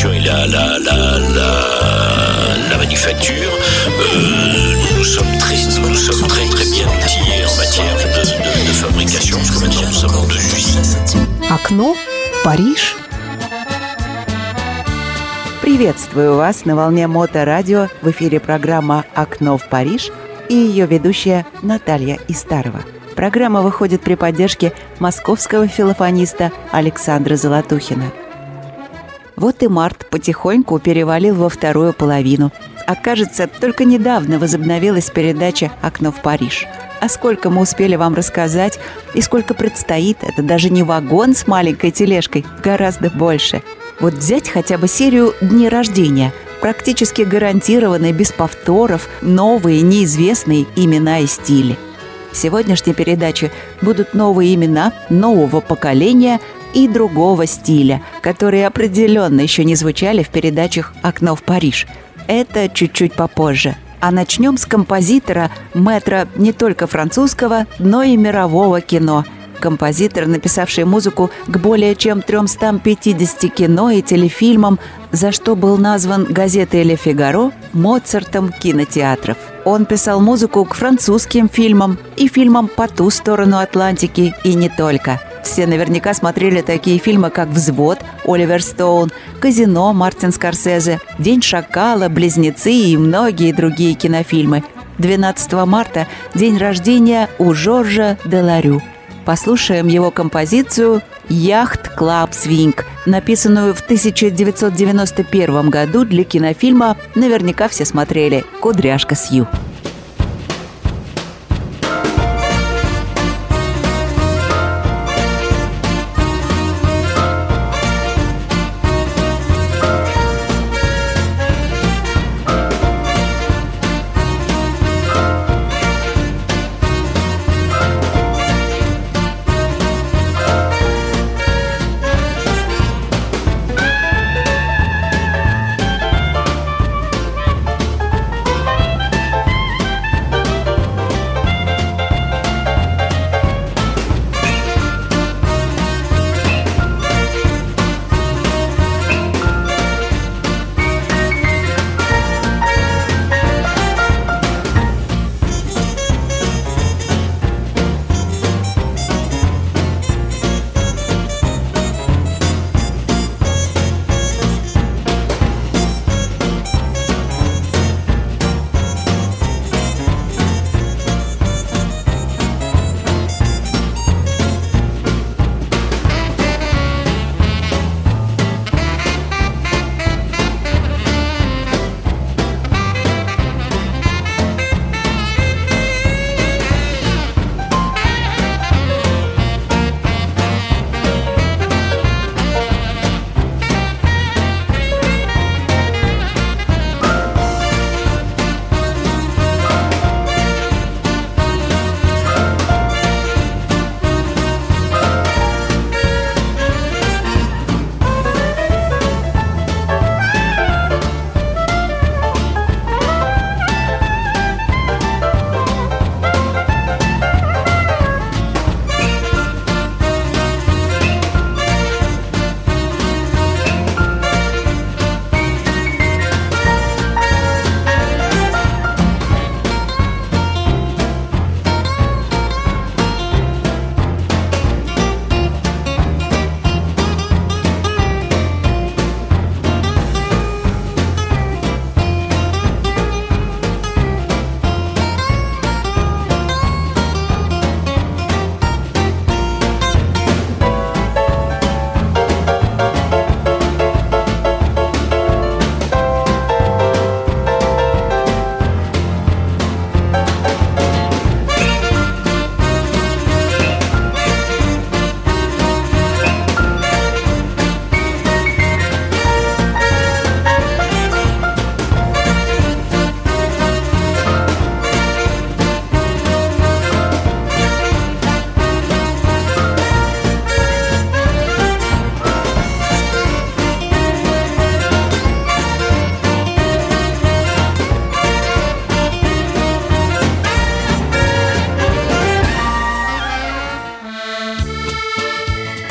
fabrication et la, la, la, la, la manufacture, euh, nous sommes très, nous sommes très, très bien outillés en matière de, de, de fabrication, parce que maintenant nous sommes en deux usines. Окно Париж. Приветствую вас на волне Моторадио. В эфире программа «Окно в Париж» и ее ведущая Наталья Истарова. Программа выходит при поддержке московского филофониста Александра Золотухина. Вот и март потихоньку перевалил во вторую половину. А кажется, только недавно возобновилась передача «Окно в Париж». А сколько мы успели вам рассказать и сколько предстоит, это даже не вагон с маленькой тележкой, гораздо больше. Вот взять хотя бы серию «Дни рождения», практически гарантированные, без повторов, новые, неизвестные имена и стили. В сегодняшней передаче будут новые имена нового поколения и другого стиля, которые определенно еще не звучали в передачах «Окно в Париж». Это чуть-чуть попозже. А начнем с композитора, мэтра не только французского, но и мирового кино – композитор, написавший музыку к более чем 350 кино и телефильмам, за что был назван газетой «Ле Фигаро» Моцартом кинотеатров. Он писал музыку к французским фильмам и фильмам по ту сторону Атлантики и не только. Все наверняка смотрели такие фильмы, как «Взвод» Оливер Стоун, «Казино» Мартин Скорсезе, «День шакала», «Близнецы» и многие другие кинофильмы. 12 марта – день рождения у Жоржа Деларю – Послушаем его композицию «Yacht Club Swing», написанную в 1991 году для кинофильма «Наверняка все смотрели» «Кудряшка Сью».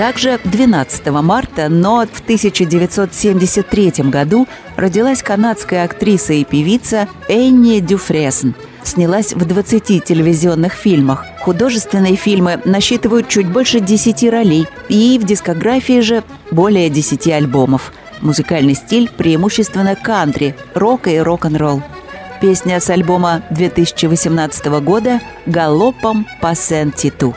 Также 12 марта, но в 1973 году родилась канадская актриса и певица Энни Дюфресн. Снялась в 20 телевизионных фильмах. Художественные фильмы насчитывают чуть больше 10 ролей, и в дискографии же более 10 альбомов. Музыкальный стиль преимущественно кантри, рок и рок-н-ролл. Песня с альбома 2018 года «Галопом по Сен-Титу».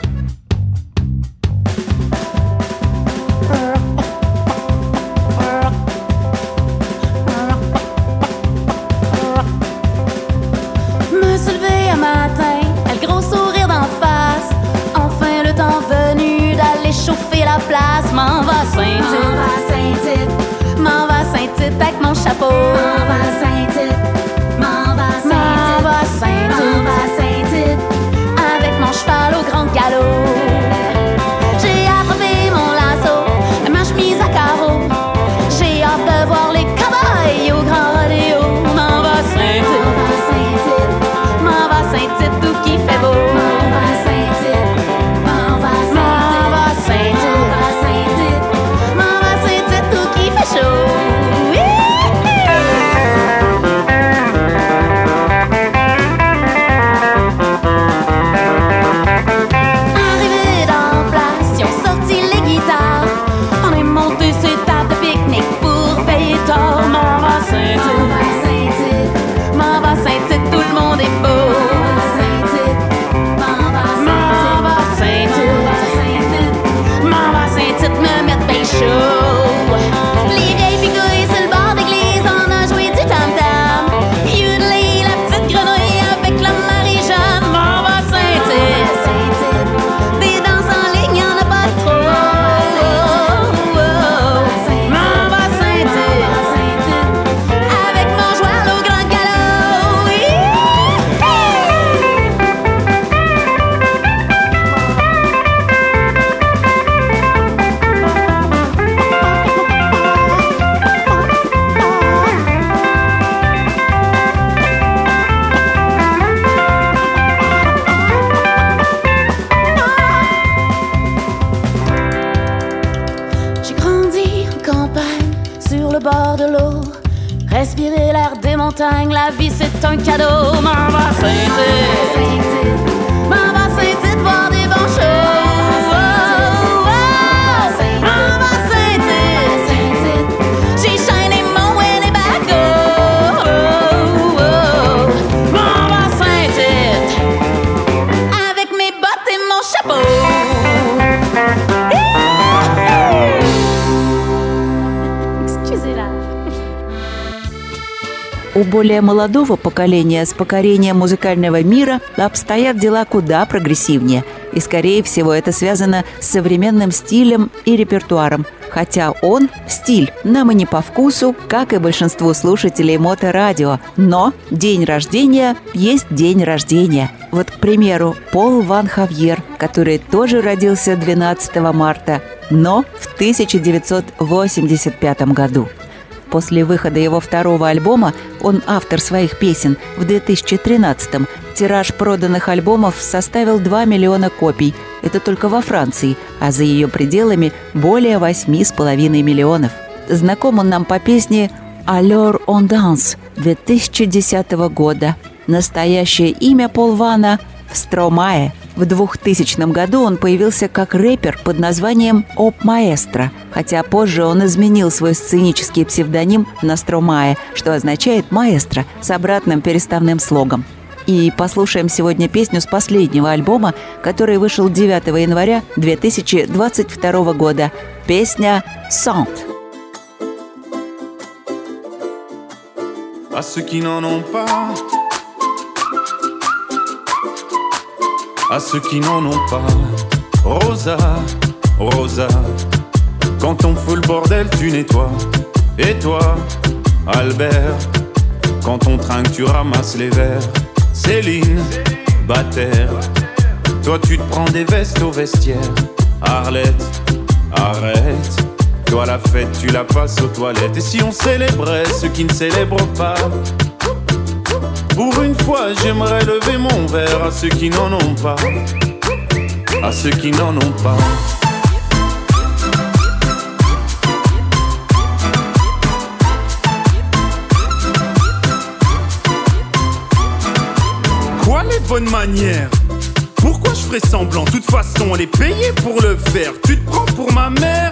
le bord de l'eau. Respirer l'air des montagnes, la vie c'est un cadeau. M'en va saint M'en va voir des bons. У более молодого поколения с покорением музыкального мира обстоят дела куда прогрессивнее. И, скорее всего, это связано с современным стилем и репертуаром. Хотя он, стиль, нам и не по вкусу, как и большинству слушателей моторадио. Но день рождения есть день рождения. Вот, к примеру, Пол Ван Хавьер, который тоже родился 12 марта, но в 1985 году. После выхода его второго альбома он автор своих песен в 2013-м. Тираж проданных альбомов составил 2 миллиона копий. Это только во Франции, а за ее пределами более 8,5 миллионов. Знаком он нам по песне «Alors on danse» 2010 года. Настоящее имя Полвана – Стромае – в 2000 году он появился как рэпер под названием «Оп Маэстро», хотя позже он изменил свой сценический псевдоним на Стромае, что означает «маэстро» с обратным переставным слогом. И послушаем сегодня песню с последнего альбома, который вышел 9 января 2022 года. Песня «Сант». À ceux qui n'en ont pas, à ceux qui n'en ont pas. Rosa, Rosa, quand on fout le bordel, tu nettoies. Et toi, Albert, quand on trinque, tu ramasses les verres. Céline, Bataire, toi tu te prends des vestes au vestiaire. Arlette, arrête. Toi la fête, tu la passes aux toilettes. Et si on célébrait ceux qui ne célèbrent pas? Pour une fois, j'aimerais lever mon verre à ceux qui n'en ont pas. À ceux qui n'en ont pas. Quoi les bonnes manières? Pourquoi je ferais semblant? De toute façon, on est payé pour le faire. Tu te prends pour ma mère?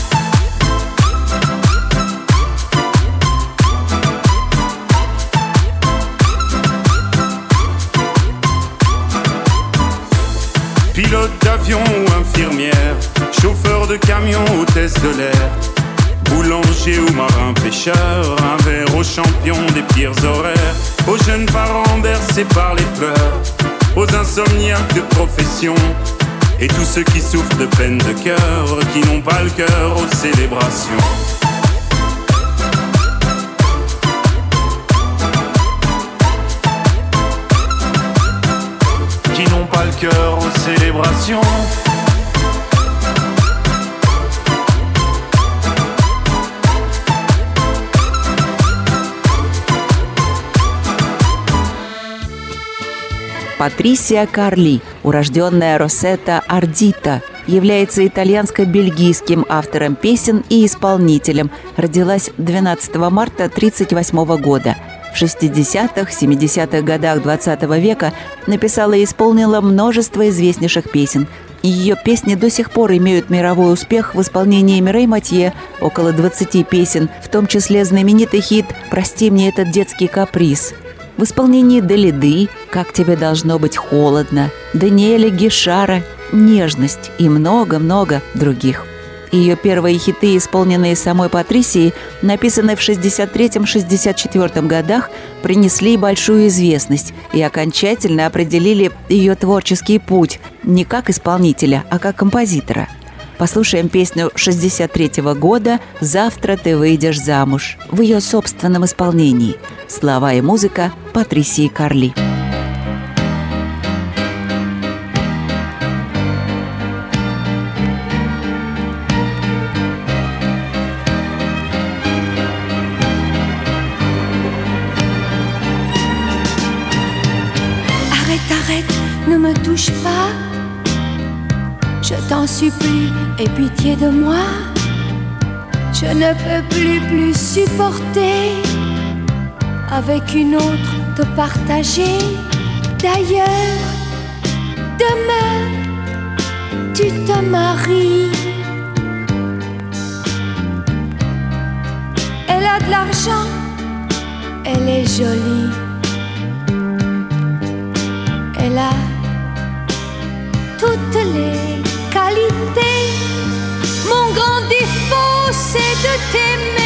Pilote d'avion ou infirmière, chauffeur de camion, hôtesse de l'air, boulanger ou marin pêcheur, un verre aux champions des pires horaires, aux jeunes parents bercés par les pleurs, aux insomniaques de profession, et tous ceux qui souffrent de peine de cœur, qui n'ont pas le cœur aux célébrations. Qui n'ont pas le cœur aux célébrations. Патрисия Карли, урожденная Росетта Ардита, является итальянско-бельгийским автором песен и исполнителем. Родилась 12 марта 1938 года. В 60-х, 70-х годах 20 века написала и исполнила множество известнейших песен. Ее песни до сих пор имеют мировой успех в исполнении Мирей Матье, около 20 песен, в том числе знаменитый хит «Прости мне этот детский каприз», в исполнении Делиды «Как тебе должно быть холодно», Даниэля Гишара «Нежность» и много-много других. Ее первые хиты, исполненные самой Патрисией, написанные в 63-64 годах, принесли большую известность и окончательно определили ее творческий путь не как исполнителя, а как композитора – Послушаем песню 63 года «Завтра ты выйдешь замуж» в ее собственном исполнении. Слова и музыка Патрисии Карли. Arrête, aie pitié de moi. Je ne peux plus, plus supporter avec une autre te partager. D'ailleurs, demain, tu te maries. Elle a de l'argent, elle est jolie. Elle a toutes les Mon grand défaut, c'est de t'aimer.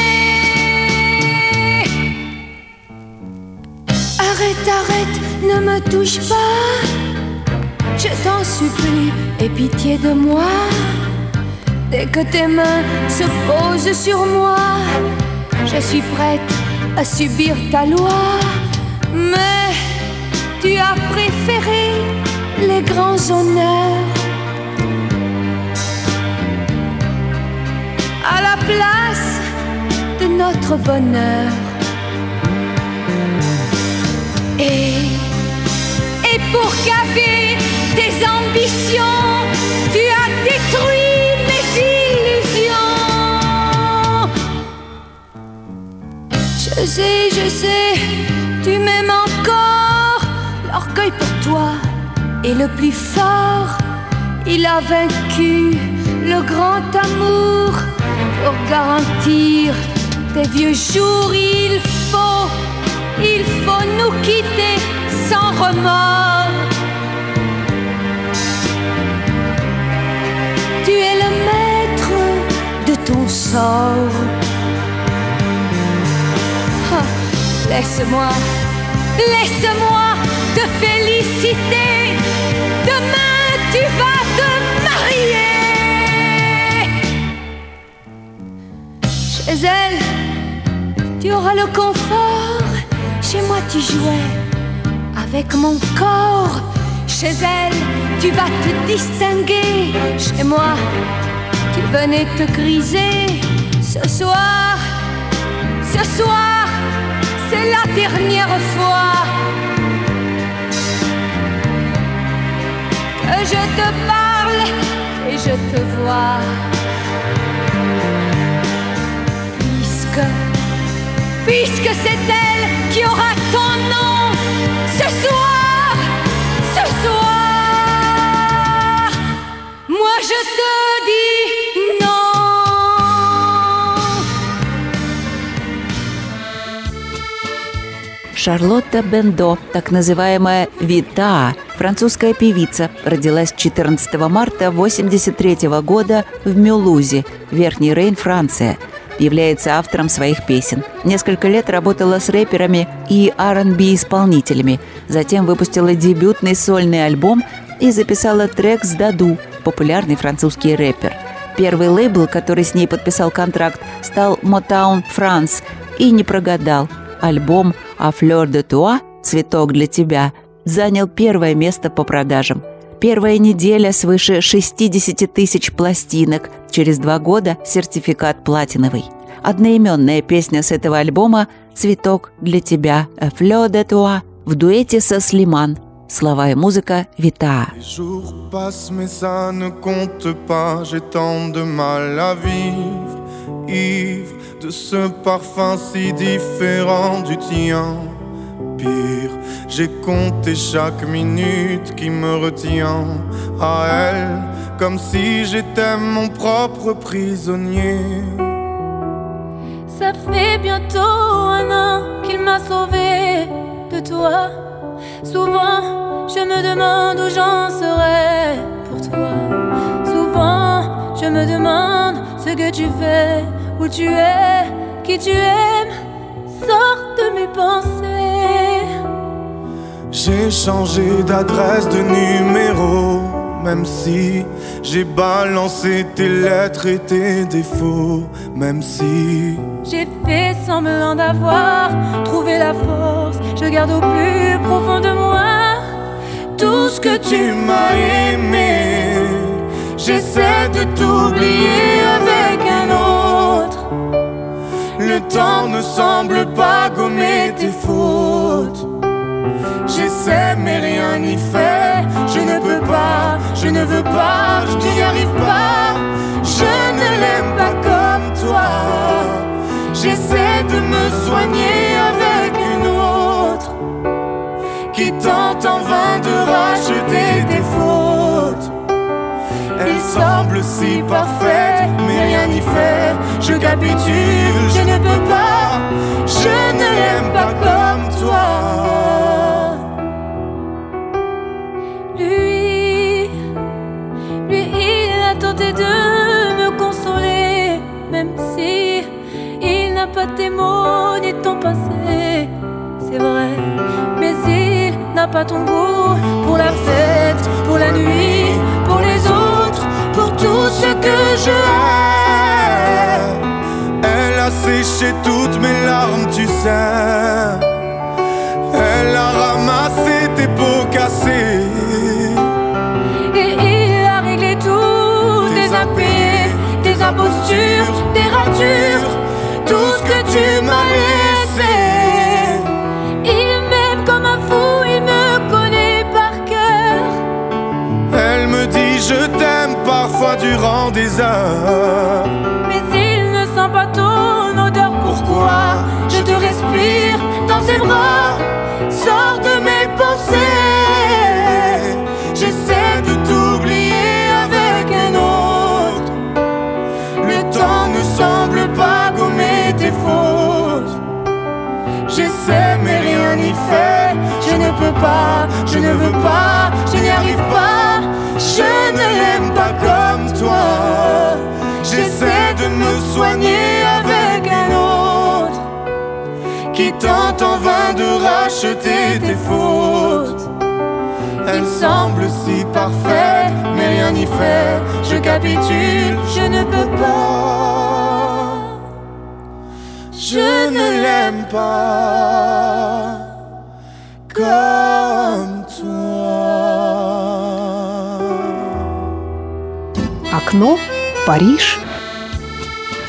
Arrête, arrête, ne me touche pas. Je t'en supplie, aie pitié de moi. Dès que tes mains se posent sur moi, je suis prête à subir ta loi. Mais tu as préféré les grands honneurs à la place de notre bonheur. Et, et pour caver tes ambitions, tu as détruit mes illusions. Je sais, je sais, tu m'aimes encore. l'orgueil pour toi est le plus fort. Il a vaincu le grand amour pour garantir tes vieux jours. Il faut, il faut nous quitter sans remords. Tu es le maître de ton sort. Ah, Laisse-moi, laisse-moi te féliciter. Demain, tu vas Chez elle, tu auras le confort. Chez moi, tu jouais avec mon corps. Chez elle, tu vas te distinguer. Chez moi, tu venais te griser. Ce soir, ce soir, c'est la dernière fois que je te parle et je te vois. Puisque, puisque c'est elle qui aura ton nom ce soir, ce soir, moi je te dis non. Шарлотта Бендо, так называемая Вита, французская певица, родилась 14 марта 1983 года в Мюлузе, Верхний Рейн, Франция. Является автором своих песен. Несколько лет работала с рэперами и R&B исполнителями. Затем выпустила дебютный сольный альбом и записала трек с Даду, популярный французский рэпер. Первый лейбл, который с ней подписал контракт, стал Motown France и не прогадал. Альбом «А флёр де туа» «Цветок для тебя» занял первое место по продажам. Первая неделя свыше 60 тысяч пластинок, через два года сертификат платиновый. Одноименная песня с этого альбома «Цветок для тебя» «А флёр де туа» в дуэте со Слиман. Слова и музыка Вита. De ce parfum si différent du tien. Pire, j'ai compté chaque minute qui me retient à elle, comme si j'étais mon propre prisonnier. Ça fait bientôt un an qu'il m'a sauvé de toi. Souvent, je me demande où j'en serais pour toi. Souvent, je me demande ce que tu fais, où tu es, qui tu aimes. Sors de mes pensées. J'ai changé d'adresse, de numéro, même si j'ai balancé tes lettres et tes défauts, même si J'ai fait semblant d'avoir trouvé la force. Je garde au plus profond de moi tout ce que tu m'as aimé. J'essaie de t'oublier. Le temps ne semble pas gommer tes fautes. J'essaie mais rien n'y fait. Je ne peux pas, je ne veux pas, je n'y arrive pas. Je ne l'aime pas comme toi. J'essaie de me soigner avec une autre qui tente en vain de racheter tes fautes. Elle semble si parfaite, mais rien n'y fait. Je capitule, je ne peux pas, je ne l'aime pas comme toi. Lui, lui, il a tenté de me consoler, même si il n'a pas tes mots ni ton passé. C'est vrai, mais il n'a pas ton goût pour la fête, pour la nuit, je hais. Elle a séché toutes mes larmes, tu sais. Elle a ramassé tes peaux cassées. Et il a réglé tout, tes impayés, tes impostures, tes ratures, tout ce que tu m'as Mais il ne sent pas ton odeur, pourquoi je te respire dans ses bras? Sors de mes pensées, j'essaie de t'oublier avec un autre. Le temps ne semble pas gommer tes fautes. J'essaie mais rien n'y fait, je ne peux pas, je ne veux pas. soigner avec un autre qui tente en vain de racheter tes fautes. Elle semble si parfaite, mais rien n'y fait. Je capitule, je ne peux pas. Je ne l'aime pas comme toi. Окно в Париж.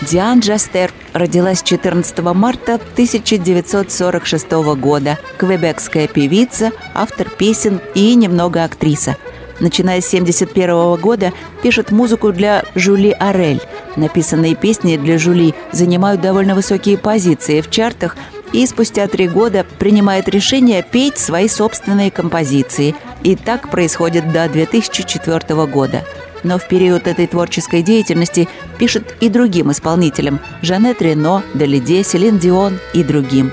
Диан Джастер родилась 14 марта 1946 года. Квебекская певица, автор песен и немного актриса. Начиная с 1971 года пишет музыку для Жули Арель. Написанные песни для Жули занимают довольно высокие позиции в чартах и спустя три года принимает решение петь свои собственные композиции. И так происходит до 2004 года но в период этой творческой деятельности пишет и другим исполнителям – Жанет Рено, Далиде, Селин Дион и другим.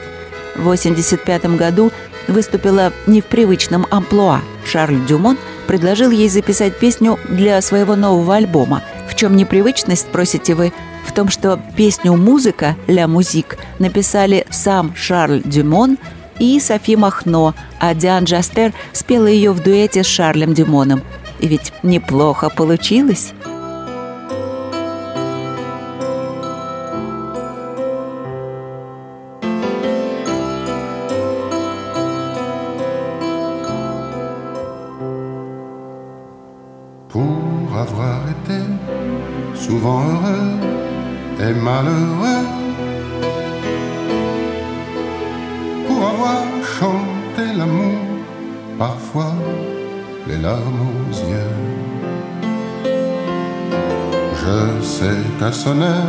В 1985 году выступила не в привычном амплуа. Шарль Дюмон предложил ей записать песню для своего нового альбома. В чем непривычность, спросите вы? В том, что песню «Музыка» «Ля Музик» написали сам Шарль Дюмон и Софи Махно, а Диан Джастер спела ее в дуэте с Шарлем Дюмоном – и ведь неплохо получилось. Pour avoir été souvent heureux et malheureux, sais sonner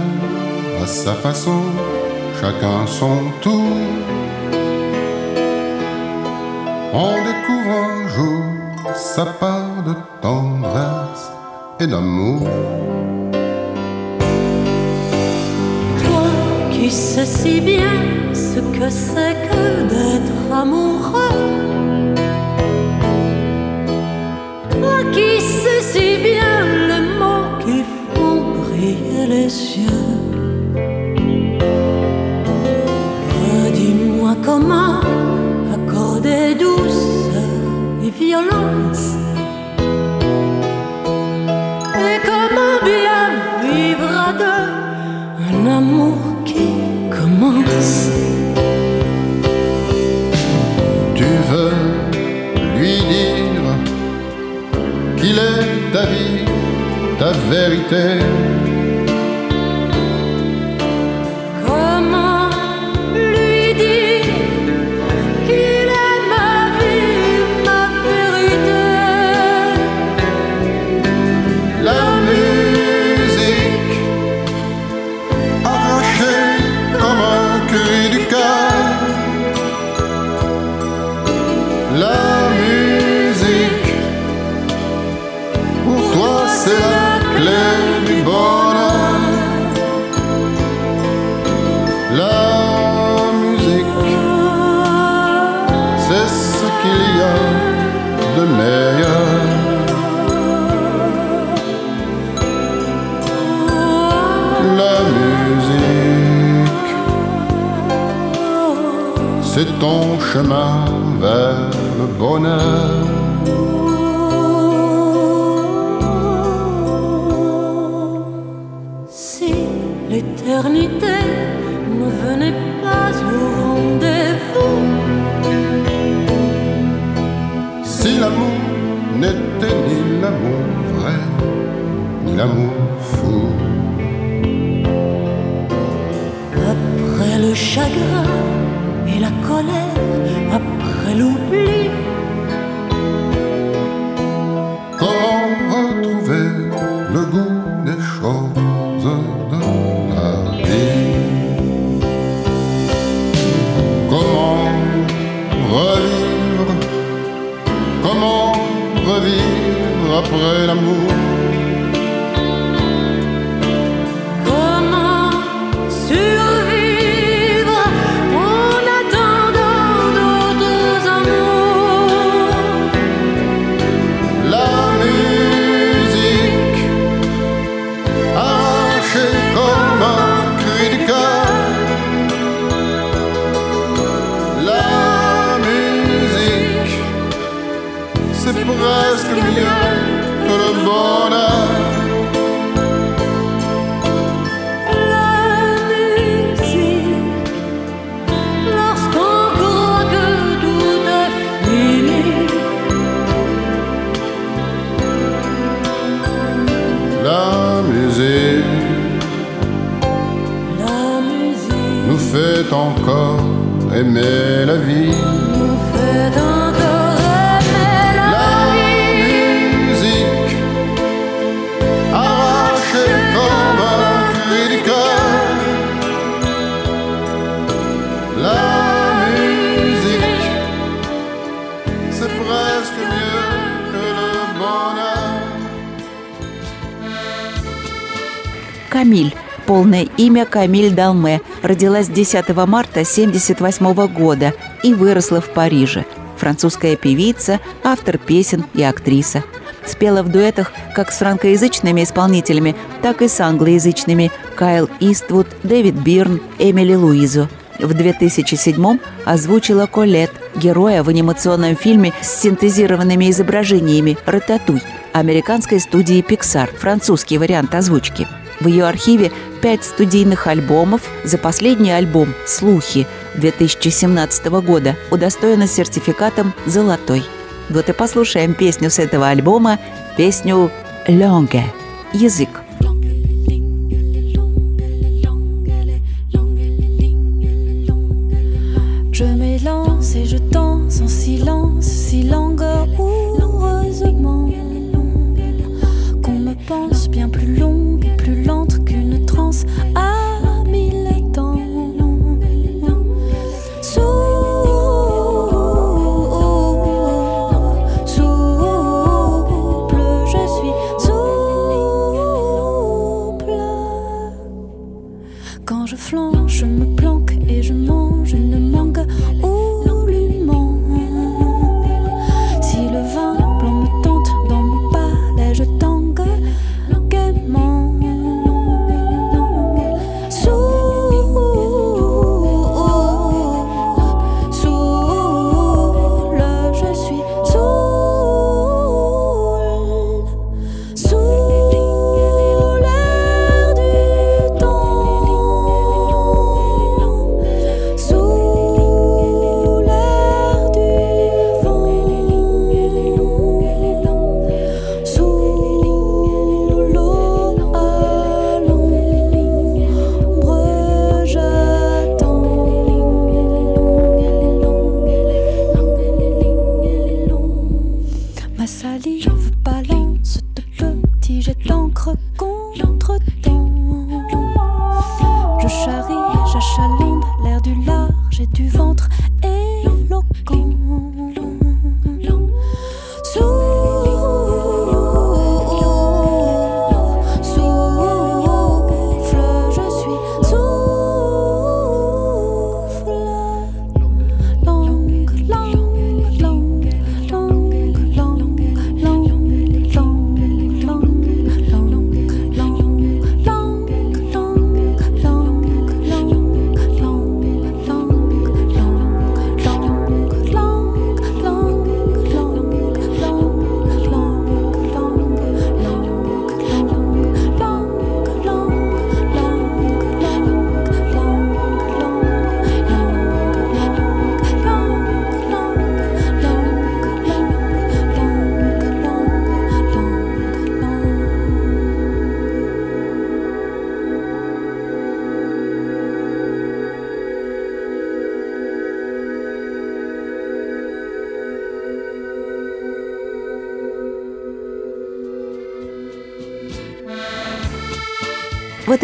à sa façon, chacun son tour. On découvre un jour sa part de tendresse et d'amour. Toi qui sais si bien ce que c'est que d'être amoureux qui sait si bien Redis-moi comment accorder douceur et violence. Et comment bien vivre à deux un amour qui commence. Tu veux lui dire qu'il est ta vie. ta vérité l'amour fou. Après le chagrin, et la colère après l'oubli. Comment retrouver le goût des choses de la vie? Comment revivre? Comment revivre après l'amour? Имя Камиль Далме. Родилась 10 марта 1978 года и выросла в Париже. Французская певица, автор песен и актриса. Спела в дуэтах как с франкоязычными исполнителями, так и с англоязычными Кайл Иствуд, Дэвид Бирн, Эмили Луизо. В 2007 озвучила Колет, героя в анимационном фильме с синтезированными изображениями «Рататуй» американской студии Pixar, французский вариант озвучки. В ее архиве пять студийных альбомов. За последний альбом «Слухи» 2017 года удостоена сертификатом «Золотой». Вот и послушаем песню с этого альбома, песню «Лонге» – «Язык». Je m'élance et je danse en silence, si langoureusement qu'on me pense bien plus lente miles. I oh,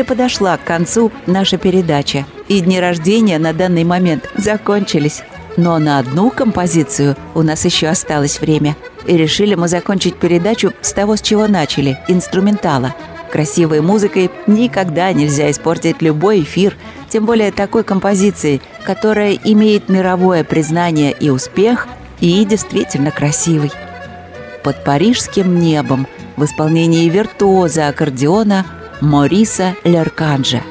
и подошла к концу наша передача. И дни рождения на данный момент закончились. Но на одну композицию у нас еще осталось время. И решили мы закончить передачу с того, с чего начали – инструментала. Красивой музыкой никогда нельзя испортить любой эфир, тем более такой композиции, которая имеет мировое признание и успех, и действительно красивый. «Под парижским небом» в исполнении виртуоза аккордеона Мориса Лерканджа.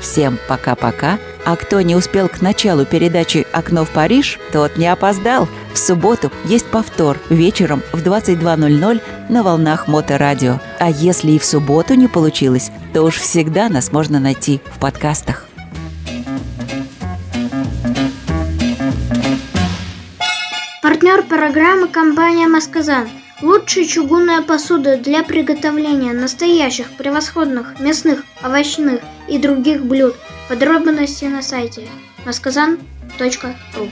Всем пока-пока А кто не успел к началу передачи «Окно в Париж», тот не опоздал. В субботу есть повтор вечером в 22.00 на волнах Моторадио. А если и в субботу не получилось, то уж всегда нас можно найти в подкастах. Партнер программы компания «Масказан». Лучшая чугунная посуда для приготовления настоящих превосходных мясных, овощных и других блюд. Подробности на сайте masказан.ру